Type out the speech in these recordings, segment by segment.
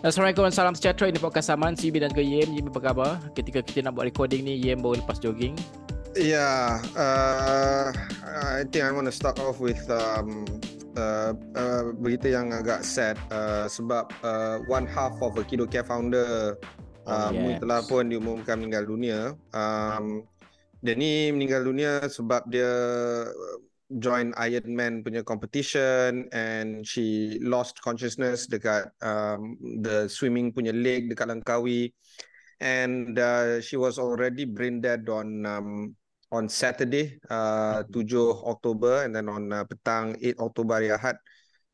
Assalamualaikum dan salam sejahtera. Ini podcast Saman CB dan juga Yem. Yem apa khabar? Ketika kita nak buat recording ni Yem baru lepas jogging. Yeah uh, I think I want to start off with um, uh, uh, Berita yang agak sad uh, Sebab uh, One half of a Kido Care founder uh, oh, yes. telah pun diumumkan meninggal dunia. Um, Dia ni meninggal dunia sebab dia join Iron Man punya competition and she lost consciousness dekat um, the swimming punya lake dekat Langkawi. And uh, she was already brain dead on um, on Saturday uh, 7 Oktober and then on uh, petang 8 Oktober hari Ahad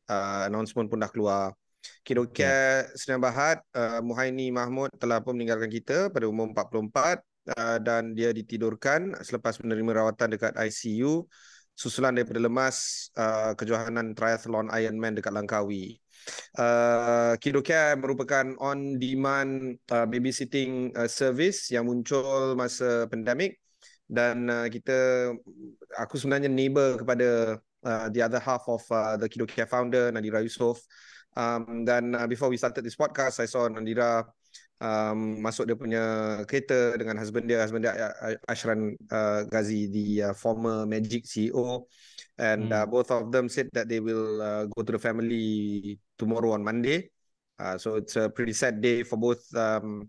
uh, announcement pun dah keluar. Kira yeah. Senang Bahad uh, Muhaini Mahmud telah pun meninggalkan kita pada umur 44 uh, dan dia ditidurkan selepas menerima rawatan dekat ICU susulan daripada lemas uh, kejohanan triathlon Ironman dekat Langkawi. Uh, Kidocare merupakan on-demand uh, babysitting uh, service yang muncul masa pandemik dan uh, kita aku sebenarnya neighbor kepada uh, the other half of uh, the Kidocare founder Nadira Yusof um, dan uh, before we started this podcast I saw Nadira um, masuk dia punya kereta dengan husband dia husband dia Ashran uh, Ghazi the uh, former Magic CEO and uh, hmm. uh, both of them said that they will uh, go to the family tomorrow on Monday. Uh, so it's a pretty sad day for both um,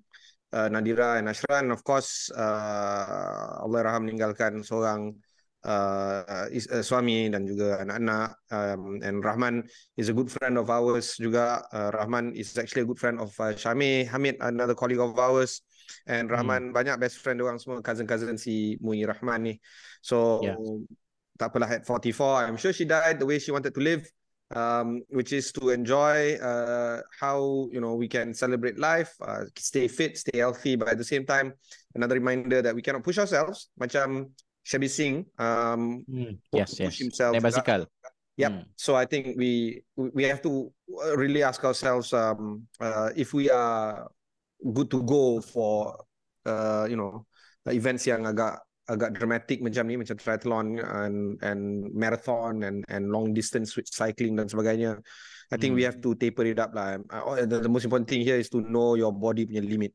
uh, Nadira and Ashran. Of course uh, Allah raham meninggalkan seorang uh, is, uh, suami dan juga anak-anak um, and Rahman is a good friend of ours juga uh, Rahman is actually a good friend of uh, Syami Hamid another colleague of ours and hmm. Rahman hmm. banyak best friend orang semua cousin-cousin si Mui Rahman ni so yeah. tak apalah at 44 I'm sure she died the way she wanted to live um, which is to enjoy uh, how you know we can celebrate life uh, stay fit stay healthy but at the same time another reminder that we cannot push ourselves macam Shabby Singh um mm, yes yes himself naik basikal yep mm. so i think we we have to uh, really ask ourselves um uh, if we are good to go for uh, you know events yang agak agak dramatic macam ni macam triathlon and and marathon and and long distance cycling dan sebagainya i think mm. we hmm. have to taper it up lah uh, the, the most important thing here is to know your body punya limit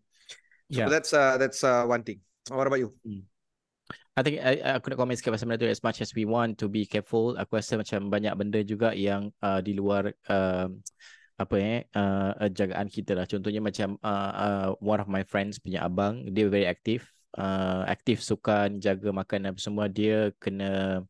so yeah. that's uh, that's uh, one thing what about you mm. I think I, aku nak komen sikit pasal benda tu as much as we want to be careful aku rasa macam banyak benda juga yang uh, di luar uh, apa eh uh, jagaan kita lah contohnya macam uh, uh, one of my friends punya abang dia very active uh, aktif sukan jaga makan apa semua dia kena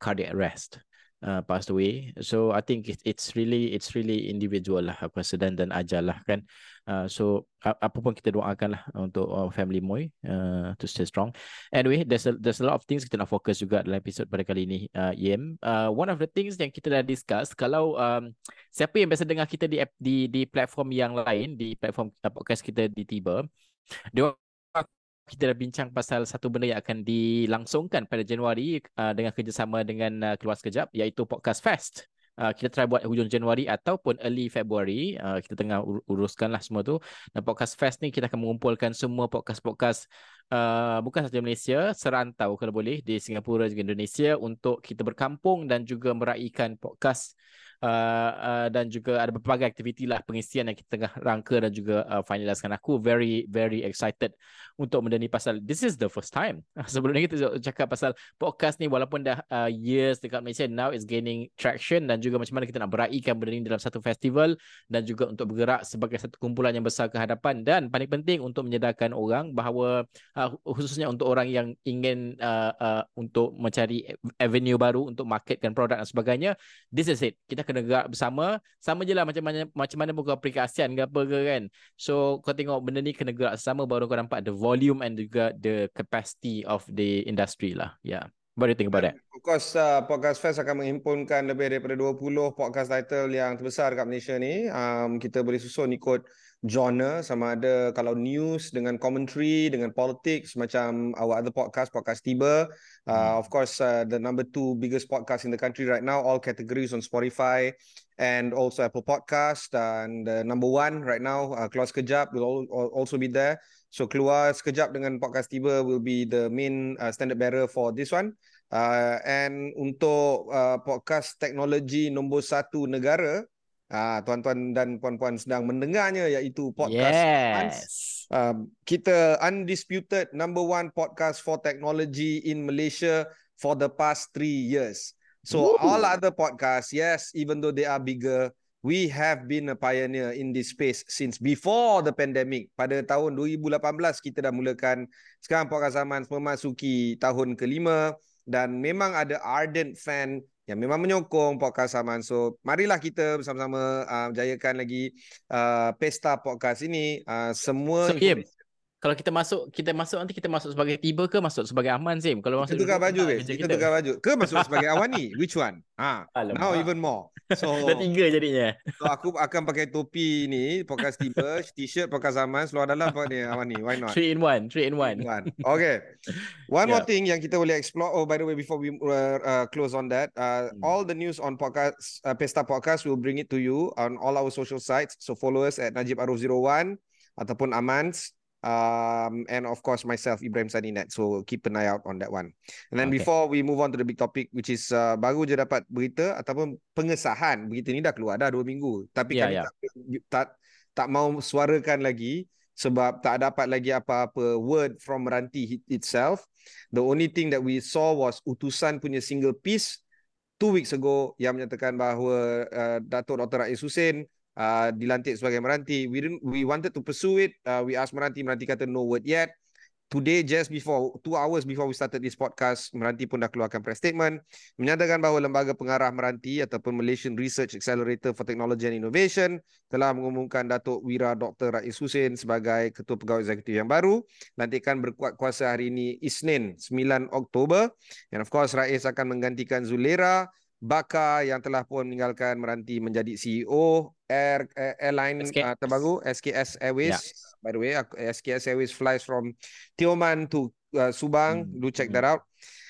cardiac arrest uh, passed away. So I think it, it's really it's really individual lah aku rasa dan dan ajal lah kan. Uh, so apa pun kita doakan lah untuk uh, family Moy uh, to stay strong. Anyway, there's a, there's a lot of things kita nak fokus juga dalam episod pada kali ini. Uh, Yem, uh, one of the things yang kita dah discuss kalau um, siapa yang biasa dengar kita di di di platform yang lain di platform uh, podcast kita di Tiba, dia kita dah bincang pasal satu benda yang akan dilangsungkan pada Januari uh, dengan kerjasama dengan uh, Keluar Sekejap iaitu Podcast Fest. Uh, kita try buat hujung Januari ataupun early February. Uh, kita tengah ur- uruskanlah semua tu. Dan Podcast Fest ni kita akan mengumpulkan semua podcast-podcast uh, bukan sahaja Malaysia, serantau kalau boleh di Singapura juga Indonesia untuk kita berkampung dan juga meraihkan podcast uh, uh, dan juga ada berbagai aktiviti lah pengisian yang kita tengah rangka dan juga uh, finaliskan. Aku very very excited untuk benda ni pasal this is the first time. Sebelum ni kita cakap pasal podcast ni walaupun dah uh, years dekat Malaysia now is gaining traction dan juga macam mana kita nak beraikan benda ni dalam satu festival dan juga untuk bergerak sebagai satu kumpulan yang besar ke hadapan dan paling penting untuk menyedarkan orang bahawa uh, khususnya untuk orang yang ingin uh, uh, untuk mencari avenue baru untuk marketkan produk dan sebagainya this is it. Kita kena gerak bersama sama je lah macam mana macam mana pun kau aplikasian ke apa ke kan so kau tengok benda ni kena gerak sama baru kau nampak the volume and juga the capacity of the industry lah yeah What do you think about that? Of course, uh, Podcast Fest akan menghimpunkan lebih daripada 20 podcast title yang terbesar kat Malaysia ni. Um, kita boleh susun ikut genre sama ada kalau news dengan commentary dengan politics macam our other podcast podcast tiba. Uh, hmm. of course uh, the number two biggest podcast in the country right now all categories on Spotify and also Apple Podcast. And uh, number one right now uh, keluar sekejap will also be there. So keluar sekejap dengan podcast tiba will be the main uh, standard bearer for this one. Uh, and untuk uh, podcast teknologi nombor satu negara Ah, tuan-tuan dan puan-puan sedang mendengarnya iaitu podcast yes. Um, kita undisputed number one podcast for technology in Malaysia for the past three years. So Ooh. all other podcasts, yes, even though they are bigger, we have been a pioneer in this space since before the pandemic. Pada tahun 2018 kita dah mulakan. Sekarang podcast zaman memasuki tahun kelima dan memang ada ardent fan yang memang menyokong podcast Saman. So, marilah kita bersama-sama uh, jayakan lagi uh, pesta podcast ini. Uh, semua so, Im, kalau kita masuk kita masuk nanti kita masuk sebagai tiba ke masuk sebagai aman Sim? Kalau masuk kita tukar baju ke? Kita, kita tukar baju. Ke masuk sebagai awan ni? Which one? Ha. Now even more. So dah tiga jadinya. So aku akan pakai topi ni, podcast tiba, t-shirt podcast zaman, seluar dalam pakai ni awan ni. Why not? Three in one, three in one. one. Okay. One yeah. more thing yang kita boleh explore. Oh, by the way, before we uh, uh, close on that, uh, hmm. all the news on podcast, uh, Pesta Podcast will bring it to you on all our social sites. So follow us at Najib Arif 01 ataupun Amans um, and of course myself Ibrahim Sadinet. So keep an eye out on that one. And then okay. before we move on to the big topic, which is uh, baru je dapat berita ataupun pengesahan berita ni dah keluar dah dua minggu. Tapi yeah, kami yeah. Tak, tak tak mau suarakan lagi sebab tak dapat lagi apa-apa word from Meranti itself. The only thing that we saw was utusan punya single piece two weeks ago yang menyatakan bahawa uh, Datuk Dr. Rais Hussein uh, dilantik sebagai meranti. We didn't, we wanted to pursue it. Uh, we asked meranti, meranti kata no word yet. Today, just before, two hours before we started this podcast, Meranti pun dah keluarkan press statement menyatakan bahawa Lembaga Pengarah Meranti ataupun Malaysian Research Accelerator for Technology and Innovation telah mengumumkan Datuk Wira Dr. Rais Hussein sebagai Ketua Pegawai Eksekutif yang baru. Lantikan berkuat kuasa hari ini Isnin 9 Oktober. And of course, Rais akan menggantikan Zulera Baka yang telah pun meninggalkan meranti menjadi CEO Air, Air Airline SK... uh, terbaru SKS Airways. Yeah. By the way, SKS Airways flies from Tioman to uh, Subang. Hmm. Do check hmm. that out.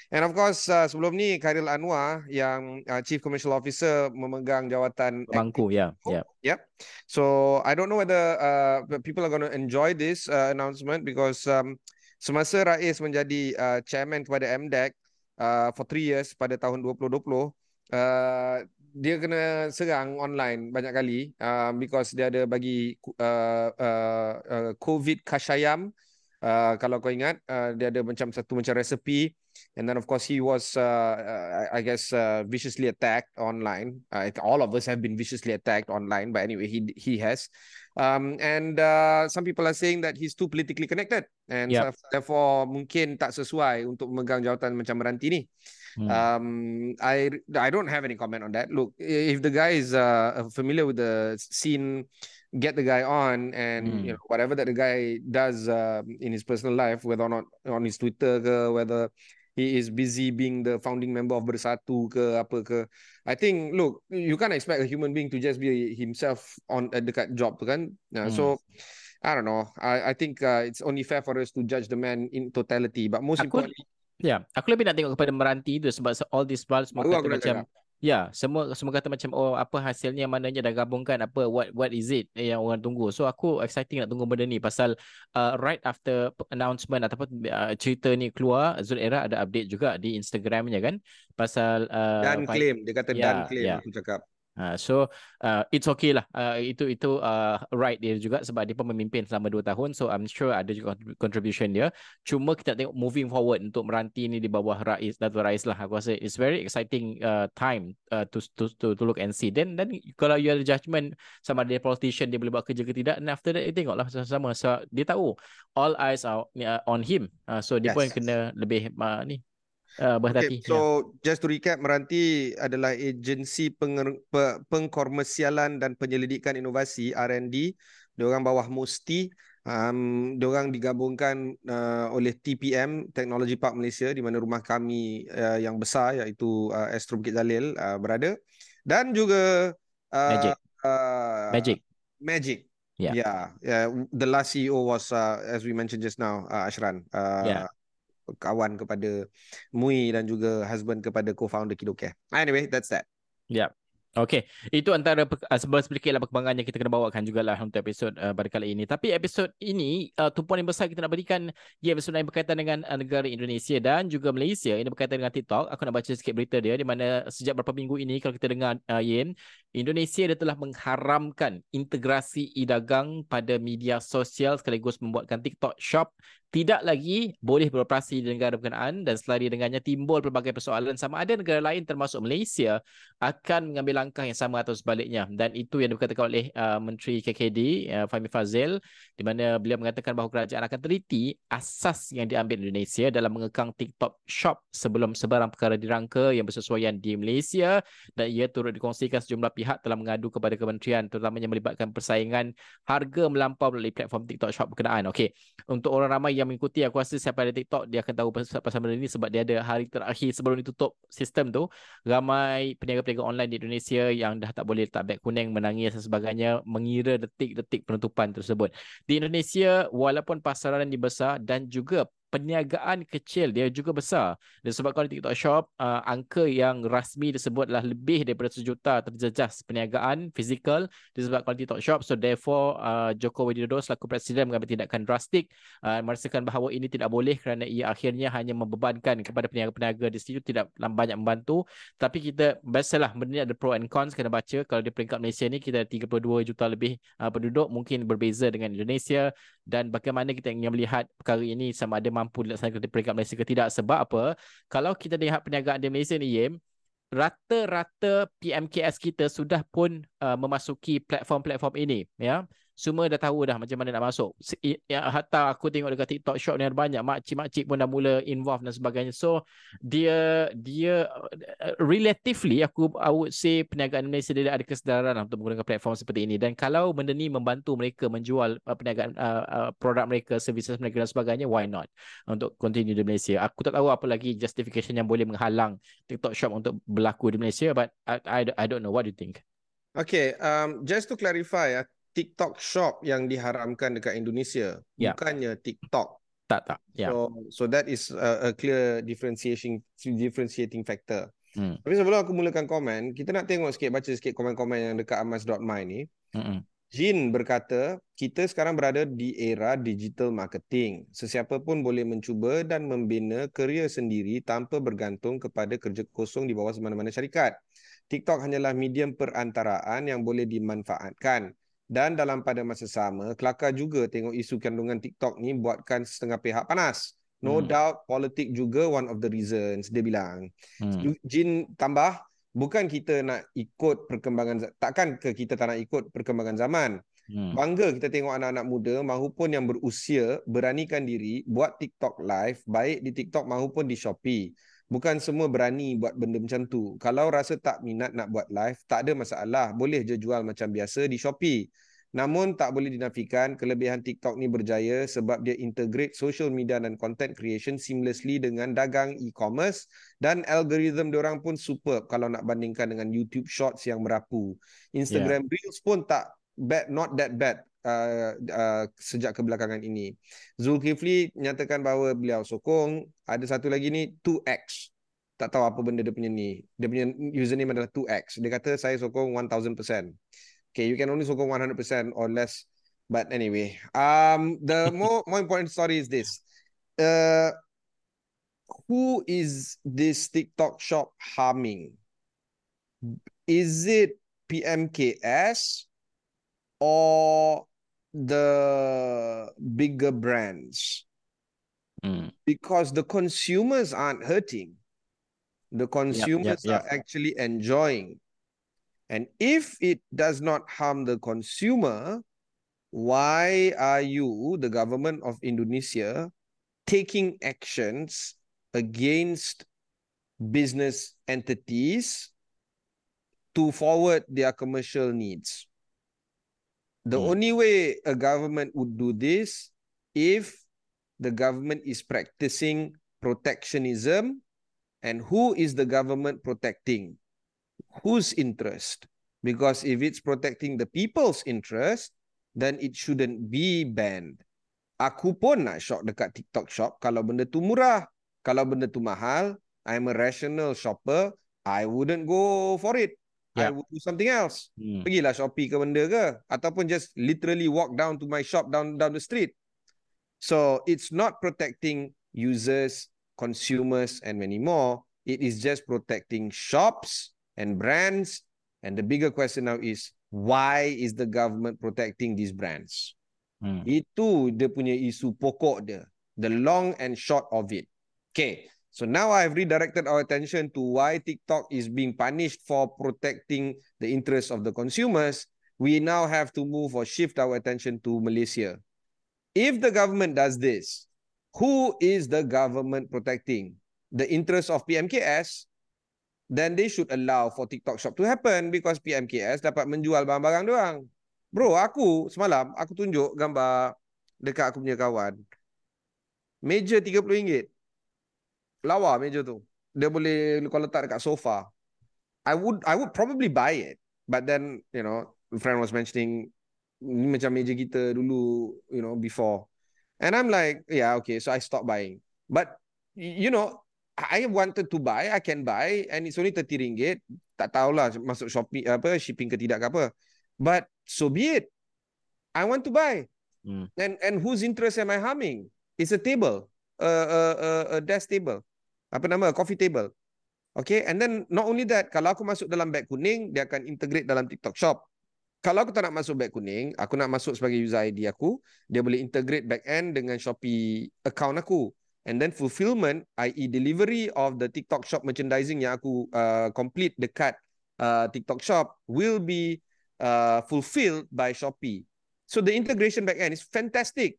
And of course, uh, sebelum ni Khairil Anwar yang uh, Chief Commercial Officer memegang jawatan bangku, ya. Yeah. Yeah. Yep. So, I don't know whether uh, people are going to enjoy this uh, announcement because um, semasa Rais menjadi uh, chairman kepada MDEC uh, for three years pada tahun 2020, uh, dia kena serang online banyak kali uh, because dia ada bagi uh, uh, uh, COVID kashayam. Uh, kalau kau ingat, uh, dia ada macam satu macam resepi. And then of course he was, uh, uh, I guess, uh, viciously attacked online. Uh, all of us have been viciously attacked online. But anyway, he he has. Um, and uh, some people are saying that he's too politically connected. And yep. therefore mungkin tak sesuai untuk memegang jawatan macam meranti ni. Hmm. Um, I I don't have any comment on that. Look, if the guy is uh, familiar with the scene, get the guy on, and hmm. you know whatever that the guy does uh, in his personal life, whether or not on his Twitter, ke, whether he is busy being the founding member of Bersatu ke apa ke. I think look, you can't expect a human being to just be himself on a dekat job kan. Uh, hmm. So I don't know. I I think uh, it's only fair for us to judge the man in totality. But most Aku, importantly, Ya, aku lebih nak tengok kepada Meranti tu sebab all these balls semua kata macam cakap. ya, semua semua kata macam oh apa hasilnya mananya dah gabungkan apa what what is it yang orang tunggu. So aku exciting nak tunggu benda ni pasal uh, right after announcement ataupun uh, cerita ni keluar Zul Era ada update juga di Instagramnya kan pasal uh, dan claim dia kata ya, dan claim ya. aku cakap. Uh, so uh, it's okay lah. Uh, itu itu uh, right dia juga sebab dia pun memimpin selama 2 tahun. So I'm sure ada juga contribution dia. Cuma kita tengok moving forward untuk meranti ni di bawah Rais Datuk Rais lah. Aku rasa it's very exciting uh, time uh, to, to to to look and see. Then then kalau you ada judgement sama dia politician dia boleh buat kerja ke tidak. And after that you tengoklah sama-sama. So dia tahu all eyes are on him. Uh, so dia yes. pun kena lebih uh, ni uh, berhati. Okay, so yeah. just to recap, Meranti adalah agensi peng- pe- pengkomersialan dan penyelidikan inovasi R&D. Dia orang bawah Musti. Um, diorang digabungkan uh, oleh TPM Technology Park Malaysia di mana rumah kami uh, yang besar iaitu uh, Astro Bukit Jalil uh, berada dan juga uh, Magic. Uh, Magic. Magic. Yeah. yeah, yeah. The last CEO was, uh, as we mentioned just now, uh, Ashran. Uh, Yeah. Kawan kepada Mui dan juga husband kepada co-founder Kidocare. Anyway, that's that. Ya. Okey, itu antara pe- uh, sebelah sedikitlah perkembangan yang kita kena bawakan jugalah untuk episod uh, pada kali ini. Tapi episod ini uh, tumpuan yang besar kita nak berikan ia yang berkaitan dengan negara Indonesia dan juga Malaysia. Ini berkaitan dengan TikTok. Aku nak baca sikit berita dia di mana sejak beberapa minggu ini kalau kita dengar uh, Yin, Indonesia dia telah mengharamkan integrasi e-dagang pada media sosial sekaligus membuatkan TikTok Shop tidak lagi boleh beroperasi di negara berkenaan dan selari dengannya timbul pelbagai persoalan sama ada negara lain termasuk Malaysia akan mengambil langkah yang sama atau sebaliknya dan itu yang dikatakan oleh uh, Menteri KKD uh, Fahmi Fazil di mana beliau mengatakan bahawa kerajaan akan teliti asas yang diambil Indonesia dalam mengekang TikTok Shop sebelum sebarang perkara dirangka yang bersesuaian di Malaysia dan ia turut dikongsikan sejumlah pihak telah mengadu kepada kementerian terutamanya melibatkan persaingan harga melampau melalui platform TikTok Shop berkenaan. Okey, untuk orang ramai yang mengikuti aku rasa siapa ada TikTok dia akan tahu pasal, pasal benda ni sebab dia ada hari terakhir sebelum ditutup sistem tu ramai peniaga-peniaga online di Indonesia yang dah tak boleh letak beg kuning menangis dan sebagainya mengira detik-detik penutupan tersebut. Di Indonesia walaupun pasaran ini besar dan juga perniagaan kecil dia juga besar. Dan sebab kalau di TikTok Shop, uh, angka yang rasmi disebutlah lebih daripada sejuta terjejas perniagaan fizikal disebabkan oleh TikTok Shop. So therefore, uh, Joko Widodo selaku Presiden mengambil tindakan drastik uh, merasakan bahawa ini tidak boleh kerana ia akhirnya hanya membebankan kepada peniaga-peniaga di situ tidak banyak membantu. Tapi kita, biasalah benda ni ada pro and cons kena baca. Kalau di peringkat Malaysia ni kita ada 32 juta lebih uh, penduduk mungkin berbeza dengan Indonesia dan bagaimana kita ingin melihat perkara ini sama ada mampu dilaksanakan di peringkat Malaysia ke tidak. Sebab apa? Kalau kita lihat perniagaan di Malaysia ni Yim rata-rata PMKS kita sudah pun uh, memasuki platform-platform ini ya semua dah tahu dah macam mana nak masuk. Ya, hatta aku tengok dekat TikTok shop ni ada banyak makcik-makcik pun dah mula involve dan sebagainya. So dia dia uh, relatively aku I would say perniagaan Malaysia dia ada kesedaran lah untuk menggunakan platform seperti ini. Dan kalau benda ni membantu mereka menjual uh, perniagaan uh, uh, produk mereka services mereka dan sebagainya why not? Untuk continue di Malaysia. Aku tak tahu apa lagi justification yang boleh menghalang TikTok shop untuk berlaku di Malaysia but I, I, I don't know. What do you think? Okay, um, just to clarify, TikTok Shop yang diharamkan dekat Indonesia, Ya. bukannya TikTok. tak tak ya So, so that is a, a clear differentiating differentiating factor. Hmm. Tapi sebelum aku mulakan komen, kita nak tengok sikit, baca sikit komen-komen yang dekat amas.my ni. Mm-mm. Jin berkata, kita sekarang berada di era digital marketing. Sesiapa pun boleh mencuba dan membina kerja sendiri tanpa bergantung kepada kerja kosong di bawah mana-mana syarikat. TikTok hanyalah medium perantaraan yang boleh dimanfaatkan. Dan dalam pada masa sama, kelakar juga tengok isu kandungan TikTok ni buatkan setengah pihak panas. No Hmm. doubt politik juga one of the reasons, dia bilang. Hmm. Jin tambah, bukan kita nak ikut perkembangan, takkan ke kita tak nak ikut perkembangan zaman. Hmm. Bangga kita tengok anak-anak muda mahupun yang berusia beranikan diri buat TikTok live baik di TikTok mahupun di Shopee. Bukan semua berani buat benda macam tu. Kalau rasa tak minat nak buat live, tak ada masalah. Boleh je jual macam biasa di Shopee. Namun tak boleh dinafikan kelebihan TikTok ni berjaya sebab dia integrate social media dan content creation seamlessly dengan dagang e-commerce dan algorithm diorang pun superb kalau nak bandingkan dengan YouTube Shorts yang merapu. Instagram Reels pun tak bad not that bad uh, uh, sejak kebelakangan ini. Zulkifli nyatakan bahawa beliau sokong. Ada satu lagi ni 2x. Tak tahu apa benda dia punya ni. Dia punya username adalah 2x. Dia kata saya sokong 1000%. Okay, you can only sokong 100% or less. But anyway, um, the more more important story is this. Uh, who is this TikTok shop harming? Is it PMKS or the bigger brands? Hmm. Because the consumers aren't hurting. The consumers are actually enjoying. And if it does not harm the consumer, why are you, the government of Indonesia, taking actions against business entities to forward their commercial needs? The Hmm. only way a government would do this if the government is practicing protectionism and who is the government protecting? Whose interest? Because if it's protecting the people's interest, then it shouldn't be banned. Aku pun nak shop dekat TikTok shop kalau benda tu murah. Kalau benda tu mahal, I'm a rational shopper, I wouldn't go for it. I Yeah. would do something else. Hmm. Pergilah Shopee ke benda ke ataupun just literally walk down to my shop down down the street. So it's not protecting users, consumers and many more. It is just protecting shops and brands and the bigger question now is why is the government protecting these brands? Hmm. Itu dia punya isu pokok dia. The long and short of it. Okay. So now I've redirected our attention to why TikTok is being punished for protecting the interests of the consumers. We now have to move or shift our attention to Malaysia. If the government does this, who is the government protecting? The interests of PMKS, then they should allow for TikTok shop to happen because PMKS dapat menjual barang-barang doang. Bro, aku semalam aku tunjuk gambar dekat aku punya kawan. Meja RM30. Lawa meja tu. Dia boleh kau letak dekat sofa. I would I would probably buy it. But then, you know, friend was mentioning ni macam meja kita dulu, you know, before. And I'm like, yeah, okay, so I stopped buying. But you know, I wanted to buy, I can buy and it's only 30 ringgit. Tak tahulah masuk Shopee apa shipping ke tidak ke apa. But so be it. I want to buy. Hmm. And and whose interest am I harming? It's a table, a a a, a desk table. Apa nama? Coffee table. Okay, and then not only that, kalau aku masuk dalam beg kuning, dia akan integrate dalam TikTok Shop. Kalau aku tak nak masuk beg kuning, aku nak masuk sebagai user ID aku, dia boleh integrate back end dengan Shopee account aku. And then fulfillment, i.e. delivery of the TikTok Shop merchandising yang aku uh, complete dekat uh, TikTok Shop will be uh, fulfilled by Shopee. So the integration back end is fantastic.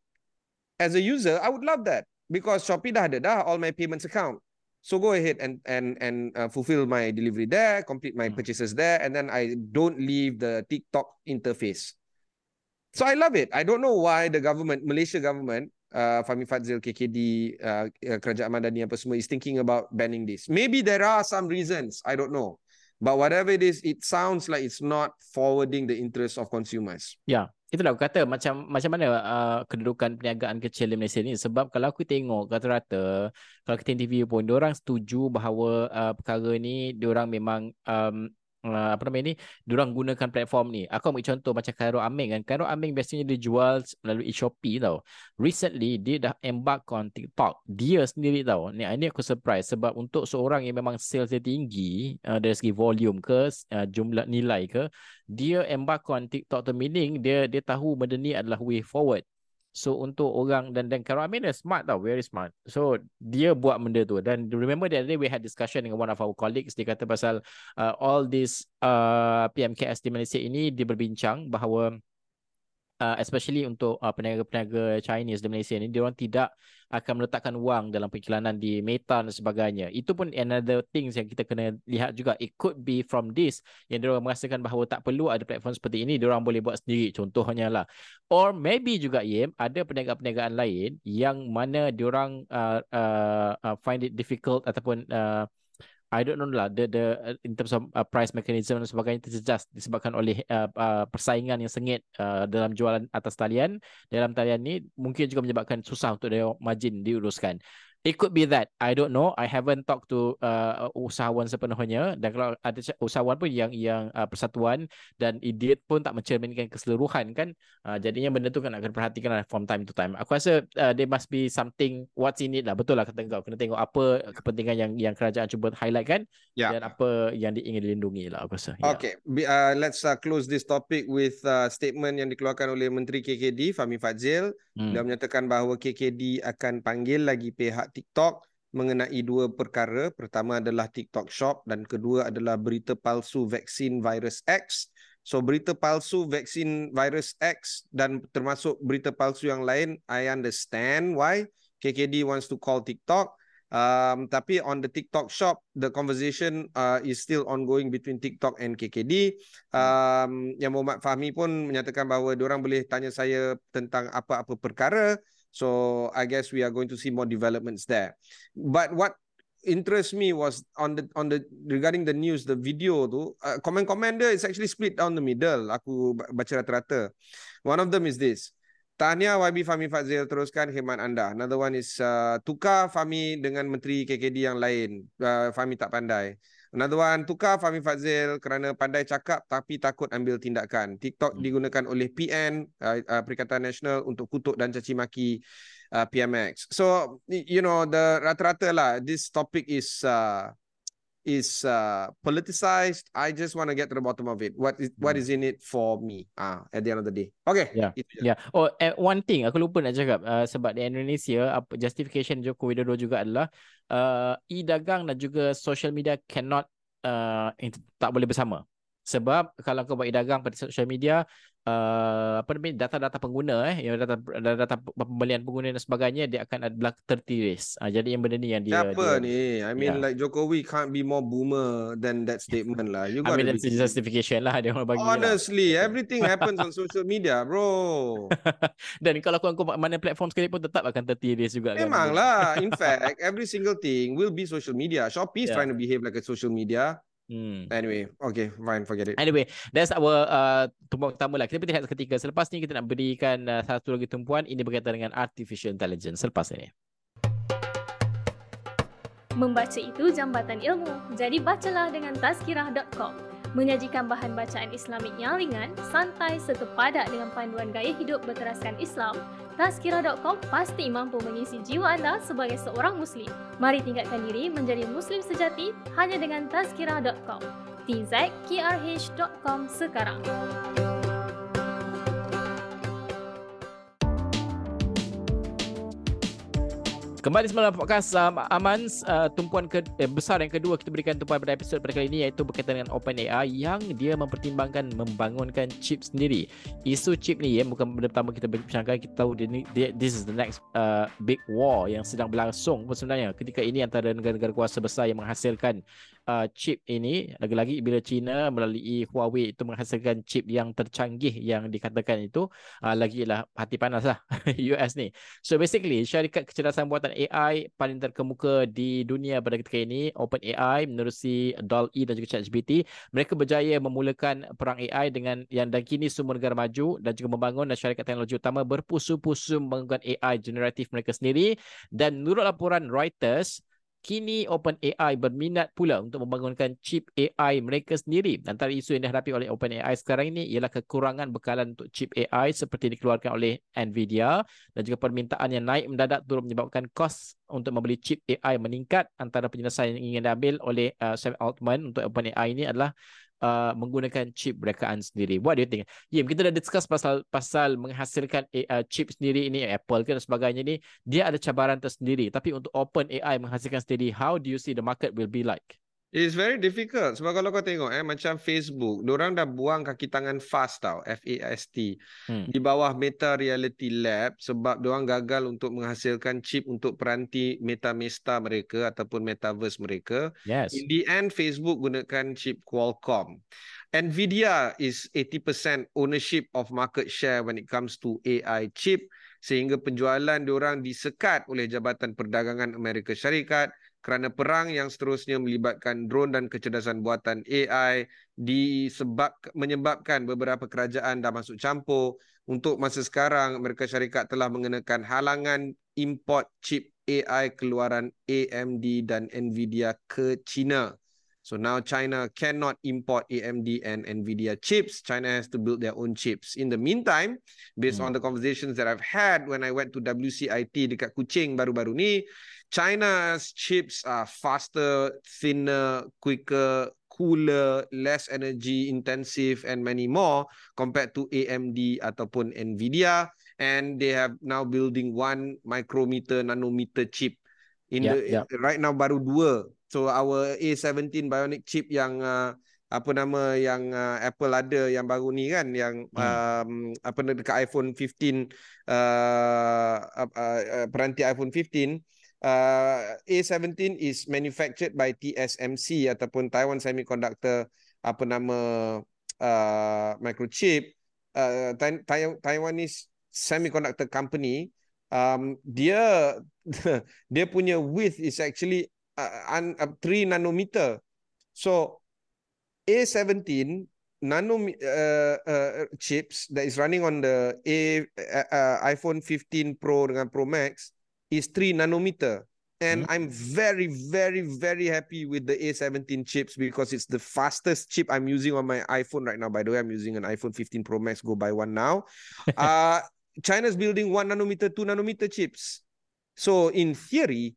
As a user, I would love that because Shopee dah ada dah all my payments account. So go ahead and and and uh, fulfill my delivery there, complete my Hmm. purchases there, and then I don't leave the TikTok interface. So I love it. I don't know why the government, Malaysia government, uh, Fahmi Fadzil, KKD, uh, uh, Kerajaan Madani apa semua is thinking about banning this. Maybe there are some reasons. I don't know. But whatever it is, it sounds like it's not forwarding the interests of consumers. Ya, itulah aku kata macam macam mana uh, kedudukan perniagaan kecil di Malaysia ni. Sebab kalau aku tengok rata-rata kalau kita interview pun orang setuju bahawa uh, perkara ni orang memang um, uh, apa nama ni orang gunakan platform ni. Aku ambil contoh macam Cairo Aming kan. Cairo Aming biasanya dia jual melalui Shopee tau. Recently dia dah embark on TikTok. Dia sendiri tau. Ni ini aku surprise sebab untuk seorang yang memang sales dia tinggi uh, dari segi volume ke uh, jumlah nilai ke dia embark on TikTok tu meaning dia dia tahu benda ni adalah way forward. So untuk orang dan dan Karo Amin dia smart tau, very smart. So dia buat benda tu dan remember the other day we had discussion dengan one of our colleagues dia kata pasal uh, all this uh, PMKS di Malaysia ini dia berbincang bahawa uh, especially untuk uh, peniaga-peniaga Chinese di Malaysia ni dia orang tidak akan meletakkan wang dalam periklanan di Meta dan sebagainya. Itu pun another things yang kita kena lihat juga. It could be from this yang dia orang merasakan bahawa tak perlu ada platform seperti ini, dia orang boleh buat sendiri. Contohnya lah. Or maybe juga Yem ada perniagaan-perniagaan lain yang mana dia orang uh, uh, uh, find it difficult ataupun uh, I don't know lah the the uh, in terms of uh, price mechanism dan sebagainya terjejas disebabkan oleh uh, uh, persaingan yang sengit uh, dalam jualan atas talian dalam talian ni mungkin juga menyebabkan susah untuk dia margin diuruskan. It could be that. I don't know. I haven't talked to uh, usahawan sepenuhnya dan kalau ada usahawan pun yang yang uh, persatuan dan dia pun tak mencerminkan keseluruhan kan. Uh, jadinya benda tu kan akan perhatikan lah from time to time. Aku rasa uh, there must be something what's in it lah. Betul lah kata kau. Kena tengok apa kepentingan yang yang kerajaan cuba highlight kan Yeah. dan apa yang dia ingin dilindungi lah aku rasa. Ya. Okay, Be- uh, let's uh, close this topic with uh, statement yang dikeluarkan oleh Menteri KKD Fahmi Fadzil. Hmm. Dia menyatakan bahawa KKD akan panggil lagi pihak TikTok mengenai dua perkara. Pertama adalah TikTok Shop dan kedua adalah berita palsu vaksin virus X. So berita palsu vaksin virus X dan termasuk berita palsu yang lain, I understand why KKD wants to call TikTok. Um, tapi on the TikTok shop, the conversation uh, is still ongoing between TikTok and KKD. Um, yang Muhammad Fahmi pun menyatakan bahawa orang boleh tanya saya tentang apa-apa perkara. So I guess we are going to see more developments there. But what interest me was on the on the regarding the news, the video tu, uh, comment-comment dia is actually split down the middle. Aku baca rata-rata. One of them is this. Tahniah YB Fahmi Fazil teruskan khidmat anda. Another one is uh, tukar Fahmi dengan Menteri KKD yang lain. Uh, Fahmi tak pandai. Another one, tukar Fahmi Fazil kerana pandai cakap tapi takut ambil tindakan. TikTok hmm. digunakan oleh PN, uh, uh, Perikatan Nasional untuk kutuk dan caci maki uh, PMX. So, you know, the rata-rata lah, this topic is uh, is uh, politicized. I just want to get to the bottom of it. What is what hmm. is in it for me? Ah, at the end of the day. Okay. Yeah. Yeah. Oh, uh, one thing aku lupa nak cakap uh, sebab di Indonesia apa justification Joko Widodo juga adalah uh, e-dagang dan juga social media cannot uh, tak boleh bersama. Sebab kalau kau buat e-dagang pada social media, uh, apa namanya data-data pengguna eh yang data data pembelian pengguna dan sebagainya dia akan adalah tertiris. Uh, jadi yang benda ni yang dia Apa dia, ni? I mean yeah. like Jokowi can't be more boomer than that statement lah. You got I mean that's justification lah dia orang bagi. Lah. Honestly, lah. everything happens on social media, bro. dan kalau kau kau mana platform sekali pun tetap akan tertiris juga kan. Memanglah. In fact, every single thing will be social media. Shopee is yeah. trying to behave like a social media. Hmm. Anyway, okay, fine, forget it. Anyway, that's our uh, tumpuan utama lah. Kita berhenti ketika. Selepas ni kita nak berikan uh, satu lagi tumpuan. Ini berkaitan dengan artificial intelligence. Selepas ini. Membaca itu jambatan ilmu. Jadi bacalah dengan tazkirah.com. Menyajikan bahan bacaan Islamik yang ringan, santai serta padat dengan panduan gaya hidup berteraskan Islam Tazkira.com pasti mampu mengisi jiwa anda sebagai seorang Muslim. Mari tingkatkan diri menjadi Muslim sejati hanya dengan Tazkira.com. tzkrh.com sekarang. Kembali semula podcast um, Aman uh, tumpuan ke, eh, besar yang kedua kita berikan tumpuan pada episod pada kali ini iaitu berkaitan dengan OpenAI yang dia mempertimbangkan membangunkan chip sendiri. Isu chip ni ya bukan benda pertama kita bincangkan kita tahu dia, dia this is the next uh, big war yang sedang berlangsung sebenarnya ketika ini antara negara-negara kuasa besar yang menghasilkan uh, chip ini lagi-lagi bila China melalui Huawei itu menghasilkan chip yang tercanggih yang dikatakan itu uh, lagi lah hati panas lah US ni. So basically syarikat kecerdasan buatan AI paling terkemuka di dunia pada ketika ini OpenAI menerusi DALL-E dan juga ChatGPT mereka berjaya memulakan perang AI dengan yang dan kini semua negara maju dan juga membangun dan syarikat teknologi utama berpusu-pusu membangunkan AI generatif mereka sendiri dan menurut laporan Reuters Kini OpenAI berminat pula untuk membangunkan chip AI mereka sendiri. Antara isu yang dihadapi oleh OpenAI sekarang ini ialah kekurangan bekalan untuk chip AI seperti dikeluarkan oleh Nvidia dan juga permintaan yang naik mendadak turut menyebabkan kos untuk membeli chip AI meningkat. Antara penyelesaian yang ingin diambil oleh uh, Sam Altman untuk OpenAI ini adalah uh, menggunakan chip rekaan sendiri. What do you think? Yim, kita dah discuss pasal pasal menghasilkan uh, chip sendiri ini Apple ke dan sebagainya ni, dia ada cabaran tersendiri. Tapi untuk open AI menghasilkan sendiri, how do you see the market will be like? It's very difficult sebab kalau kau tengok eh macam Facebook, orang dah buang kaki tangan fast tau, F A S T hmm. di bawah Meta Reality Lab sebab orang gagal untuk menghasilkan chip untuk peranti Meta Mesta mereka ataupun metaverse mereka. Yes. In the end Facebook gunakan chip Qualcomm. Nvidia is 80% ownership of market share when it comes to AI chip sehingga penjualan diorang disekat oleh Jabatan Perdagangan Amerika Syarikat kerana perang yang seterusnya melibatkan drone dan kecerdasan buatan AI disebab menyebabkan beberapa kerajaan dah masuk campur untuk masa sekarang Amerika Syarikat telah mengenakan halangan import chip AI keluaran AMD dan Nvidia ke China. So now China cannot import AMD and Nvidia chips. China has to build their own chips. In the meantime, based hmm. on the conversations that I've had when I went to WCIT dekat Kuching baru-baru ni, China's chips are faster, thinner, quicker, cooler, less energy intensive and many more compared to AMD ataupun Nvidia and they have now building one micrometer nanometer chip in yeah, the yeah. right now baru dua so our A17 bionic chip yang uh, apa nama yang uh, Apple ada yang baru ni kan yang hmm. um, apa dekat iPhone 15 uh, uh, uh, peranti iPhone 15 uh, A17 is manufactured by TSMC ataupun Taiwan Semiconductor apa nama uh, microchip. Uh, Taiwanese semiconductor company um, dia dia punya width is actually uh, un, uh, 3 nanometer. So A17 nano uh, uh, chips that is running on the A uh, uh, iPhone 15 Pro dengan Pro Max is 3 nanometer and hmm. I'm very very very happy with the A17 chips because it's the fastest chip I'm using on my iPhone right now by the way I'm using an iPhone 15 Pro Max go buy one now uh China's building 1 nanometer 2 nanometer chips so in theory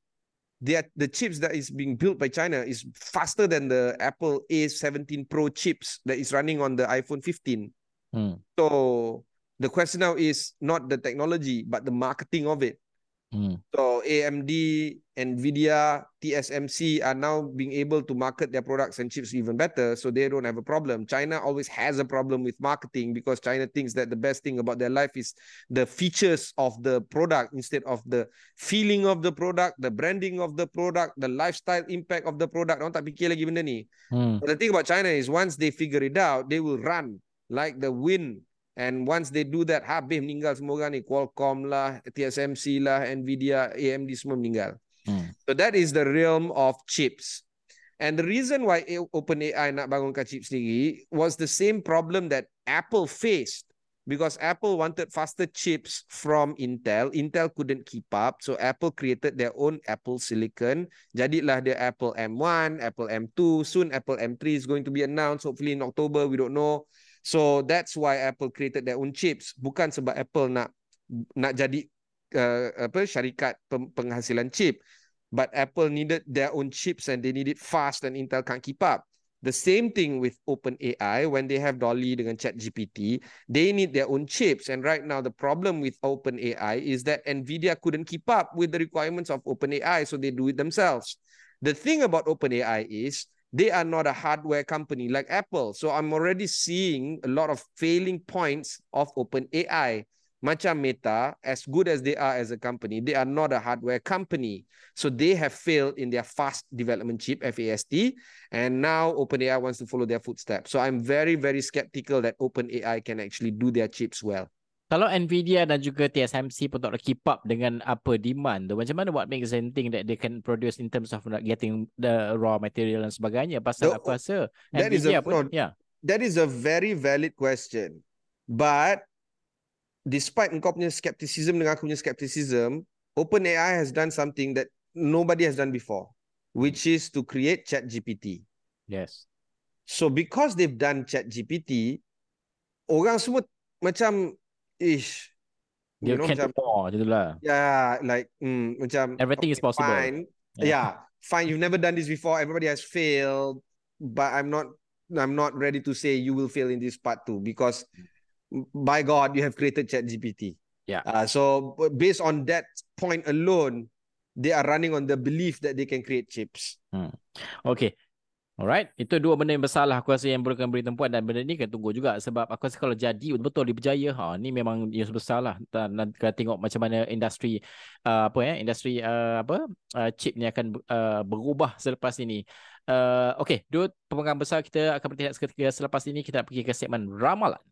the the chips that is being built by China is faster than the Apple A17 Pro chips that is running on the iPhone 15. Hmm. So the question now is not the technology but the marketing of it. Mm. So AMD, Nvidia, TSMC are now being able to market their products and chips even better, so they don't have a problem. China always has a problem with marketing because China thinks that the best thing about their life is the features of the product instead of the feeling of the product, the branding of the product, the lifestyle impact of the product. Orang tak fikir lagi benda ni. Mm. But the thing about China is once they figure it out, they will run like the wind And once they do that, habis meninggal semua orang ni. Qualcomm lah, TSMC lah, Nvidia, AMD semua meninggal. Hmm. So that is the realm of chips. And the reason why OpenAI nak bangunkan chip sendiri was the same problem that Apple faced. Because Apple wanted faster chips from Intel. Intel couldn't keep up. So Apple created their own Apple Silicon. Jadilah dia Apple M1, Apple M2. Soon Apple M3 is going to be announced. Hopefully in October, we don't know. So that's why Apple created their own chips. Bukan sebab Apple nak nak jadi uh, apa syarikat penghasilan chip, but Apple needed their own chips and they need it fast and Intel can't keep up. The same thing with OpenAI when they have Dolly dengan ChatGPT, they need their own chips. And right now, the problem with OpenAI is that NVIDIA couldn't keep up with the requirements of OpenAI, so they do it themselves. The thing about OpenAI is they are not a hardware company like Apple. So I'm already seeing a lot of failing points of OpenAI. Macam Meta, as good as they are as a company, they are not a hardware company. So they have failed in their fast development chip, FAST, and now OpenAI wants to follow their footsteps. So I'm very, very skeptical that OpenAI can actually do their chips well. Kalau Nvidia dan juga TSMC pun tak keep up dengan apa demand tu macam mana what makes them think that they can produce in terms of getting the raw material dan sebagainya? Pasal the, aku rasa that Nvidia is a, pun no, yeah that is a very valid question. But despite engkau punya skepticism dengan aku punya skepticism OpenAI has done something that nobody has done before which is to create chat GPT yes. So because they've done chat GPT orang semua macam ish. You, you know, can macam, more lah. Yeah like mm, macam everything okay, is possible. Fine yeah. yeah. Fine you've never done this before. Everybody has failed but i'm not i'm not ready to say you will fail in this part too because by god you have created chat gpt yeah. Uh, so based on that point alone they are running on the belief that they can create chips. Hmm. okay Alright, itu dua benda yang besar lah aku rasa yang perlukan beri tempuan dan benda ni kena tunggu juga sebab aku rasa kalau jadi betul-betul dia berjaya, ha, ni memang news besar lah dan, kita tengok macam mana industri uh, apa ya, industri uh, apa uh, chip ni akan uh, berubah selepas ini. Uh, okay, dua pemegang besar kita akan bertindak seketika selepas ini kita nak pergi ke segmen ramalan.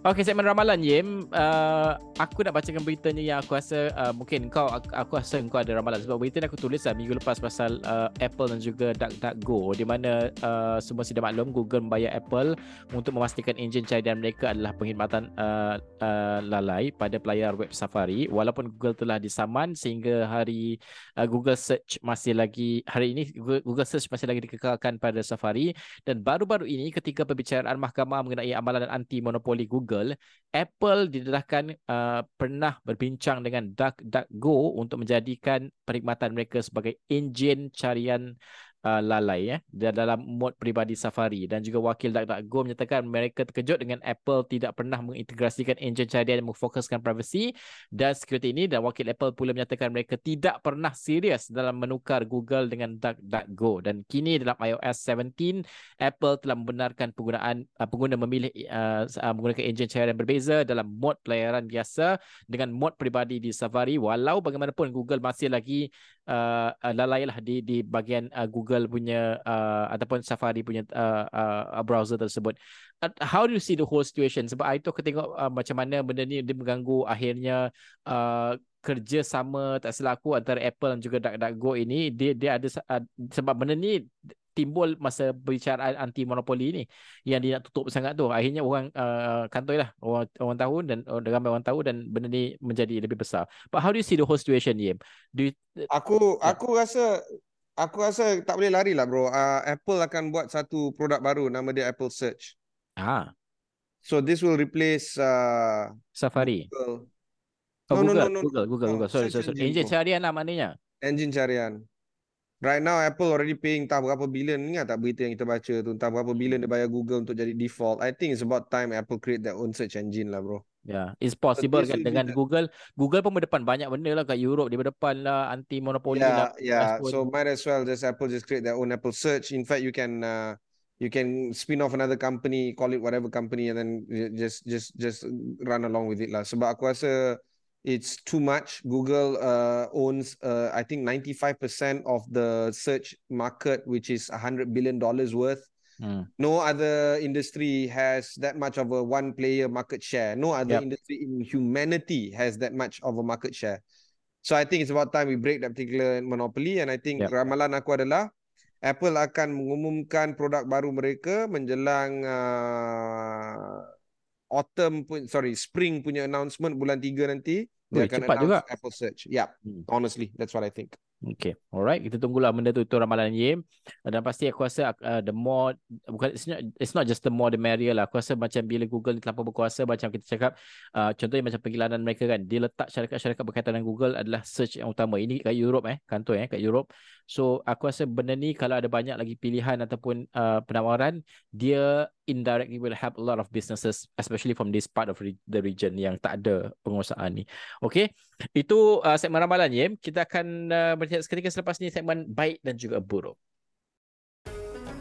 Okay, segmen ramalan Yim. Uh, aku nak bacakan beritanya yang aku rasa uh, mungkin kau aku, aku rasa kau ada ramalan. Sebab berita ni aku tulis lah minggu lepas pasal uh, Apple dan juga DuckDuckGo. Di mana uh, semua sudah maklum Google membayar Apple untuk memastikan enjin carian mereka adalah penghormatan uh, uh, lalai pada pelayar web Safari. Walaupun Google telah disaman sehingga hari uh, Google Search masih lagi hari ini Google Search masih lagi dikekalkan pada Safari. Dan baru-baru ini ketika perbicaraan mahkamah mengenai amalan anti monopoli Google Google, Apple didedahkan uh, pernah berbincang dengan DuckDuckGo untuk menjadikan perkhidmatan mereka sebagai enjin carian uh, lalai ya dalam mod peribadi Safari. Dan juga wakil DuckDuckGo menyatakan mereka terkejut dengan Apple tidak pernah mengintegrasikan enjin carian yang memfokuskan privasi dan security ini. Dan wakil Apple pula menyatakan mereka tidak pernah serius dalam menukar Google dengan DuckDuckGo dan kini dalam iOS 17 Apple telah membenarkan penggunaan uh, pengguna memilih uh, menggunakan enjin carian berbeza dalam mod pelayaran biasa dengan mod peribadi di Safari. Walau bagaimanapun Google masih lagi uh, lalai lah di di bahagian uh, Google punya uh, ataupun Safari punya uh, uh, browser tersebut. Uh, how do you see the whole situation? Sebab itu aku tengok uh, macam mana benda ni dia mengganggu akhirnya uh, kerjasama tak silap aku antara Apple dan juga DuckDuckGo ini dia dia ada uh, sebab benda ni timbul masa perbicaraan anti monopoli ni yang dia nak tutup sangat tu akhirnya orang uh, kantoi lah orang orang tahu dan uh, ramai orang tahu dan benda ni menjadi lebih besar but how do you see the whole situation Yim do you, aku yeah. aku rasa aku rasa tak boleh lari lah bro uh, Apple akan buat satu produk baru nama dia Apple Search ah so this will replace uh, Safari Google. Oh, no, Google, no, no, no, Google, Google, Google. Sorry, sorry, sorry. Engine carian lah maknanya. Engine carian. Right now Apple already paying entah berapa bilion ingat tak berita yang kita baca tu entah berapa bilion dia bayar Google untuk jadi default. I think it's about time Apple create their own search engine lah bro. Yeah, it's possible kan dengan Google. Google pun berdepan banyak benda lah kat Europe dia berdepan lah anti monopoli yeah, lah. Yeah, so might as well just Apple just create their own Apple search. In fact, you can uh, you can spin off another company, call it whatever company, and then just just just run along with it lah. Sebab aku rasa it's too much. Google uh, owns, uh, I think, 95% of the search market, which is $100 billion worth. Mm. No other industry has that much of a one player market share. No other yep. industry in humanity has that much of a market share. So I think it's about time we break that particular monopoly. And I think yep. ramalan aku adalah Apple akan mengumumkan produk baru mereka menjelang uh, autumn pun sorry spring punya announcement bulan 3 nanti dia akan cepat juga Apple search yeah hmm. honestly that's what i think Okay, alright. Kita tunggulah benda tu itu ramalan Yim. Dan pasti aku rasa uh, the more bukan it's not, it's not just the more the merrier lah. Aku rasa macam bila Google ni terlalu berkuasa macam kita cakap uh, contohnya macam pergilanan mereka kan. Dia letak syarikat-syarikat berkaitan dengan Google adalah search yang utama. Ini kat Europe eh, kantor eh kat Europe. So aku rasa benda ni kalau ada banyak lagi pilihan ataupun uh, penawaran, dia indirectly will help a lot of businesses especially from this part of the region yang tak ada penguasaan ni. Okay. Itu uh, segmen ramalan Yim. Kita akan uh, berhenti seketika selepas ni segmen baik dan juga buruk.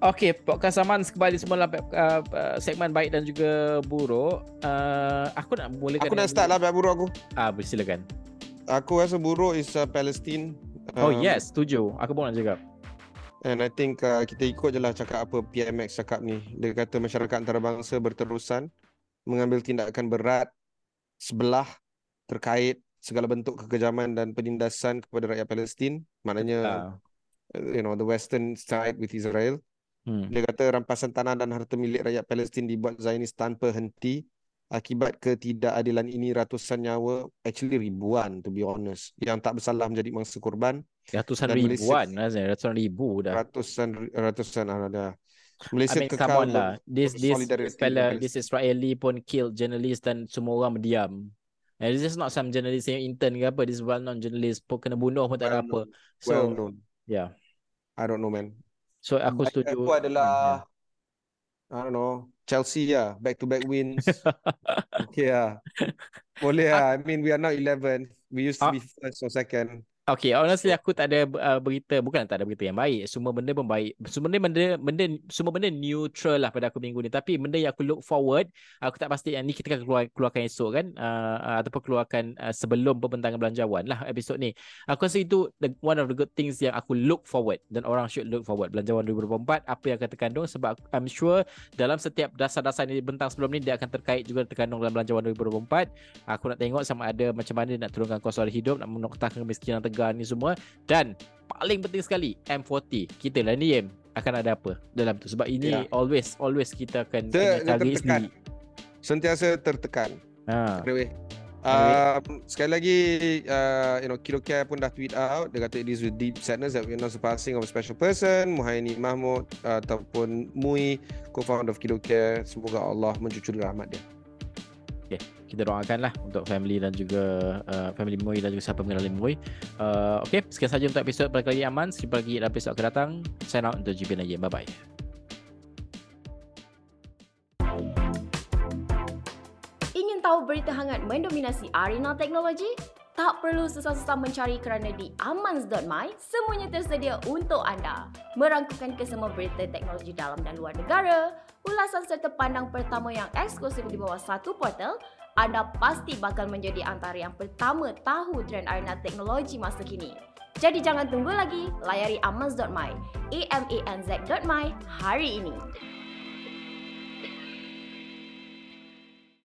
Okey, podcast Saman kembali semula uh, uh, segmen baik dan juga buruk. Uh, aku nak mulakan Aku nak start lah baik buruk aku. Ah, silakan. Aku rasa buruk is uh, Palestine. Oh um, yes, setuju. Aku pun nak cakap. And I think uh, kita ikut je lah cakap apa PMX cakap ni. Dia kata masyarakat antarabangsa berterusan mengambil tindakan berat sebelah terkait segala bentuk kekejaman dan penindasan kepada rakyat Palestin. Maknanya, uh. you know, the western side with Israel. Hmm. Dia kata rampasan tanah dan harta milik rakyat Palestin dibuat Zionis tanpa henti. Akibat ketidakadilan ini ratusan nyawa, actually ribuan to be honest, yang tak bersalah menjadi mangsa korban. Ratusan ribuan, Malaysia, ratusan ribu dah. Ratusan, ratusan ah, dah. Malaysia I mean, kekal lah. This, this, fella, this Israeli pun killed journalist dan semua orang berdiam. And this is not some journalist yang intern ke apa. This well known journalist pun kena bunuh pun tak ada apa. So, well known. Yeah. I don't know man. So aku setuju. Aku adalah yeah. I don't know Chelsea ya, back to back wins. okay ya. Boleh lah. I mean we are now 11. We used to be first or second. Okay, honestly aku tak ada uh, berita, bukan tak ada berita yang baik. Semua benda pun baik. Semua benda, benda, benda, semua benda neutral lah pada aku minggu ni. Tapi benda yang aku look forward, aku tak pasti yang ni kita akan keluar, keluarkan esok kan. Uh, ataupun keluarkan uh, sebelum pembentangan belanjawan lah episod ni. Aku rasa itu the, one of the good things yang aku look forward. Dan orang should look forward. Belanjawan 2024, apa yang akan terkandung. Sebab I'm sure dalam setiap dasar-dasar ni bentang sebelum ni, dia akan terkait juga terkandung dalam belanjawan 2024. Aku nak tengok sama ada macam mana nak turunkan kos hidup, nak menoktahkan kemiskinan tegak Tegar ni semua. Dan paling penting sekali M40 kita lah ni M akan ada apa dalam tu. Sebab ini yeah. always always kita akan Ter, target sendiri. Sentiasa tertekan. Ha. Anyway Um, sekali lagi uh, you know Kilo Care pun dah tweet out. Dia kata it is with deep sadness that we're not surpassing of a special person Muhaini Mahmud uh, ataupun Mui co-founder of Kilo Care. Semoga Allah mencucuri rahmat dia Okay, kita doakan lah untuk family dan juga uh, family Moy dan juga siapa mengenali Moy. Uh, okay, sekian saja untuk episod pada kali aman. Jumpa lagi dalam episod akan datang. Sign out untuk GP lagi. Bye-bye. Ingin tahu berita hangat mendominasi arena teknologi? Tak perlu susah-susah mencari kerana di amans.my semuanya tersedia untuk anda. Merangkukan kesemua berita teknologi dalam dan luar negara, ulasan serta pandang pertama yang eksklusif di bawah satu portal, anda pasti bakal menjadi antara yang pertama tahu trend arena teknologi masa kini. Jadi jangan tunggu lagi, layari amaz.my, a m a n z.my hari ini.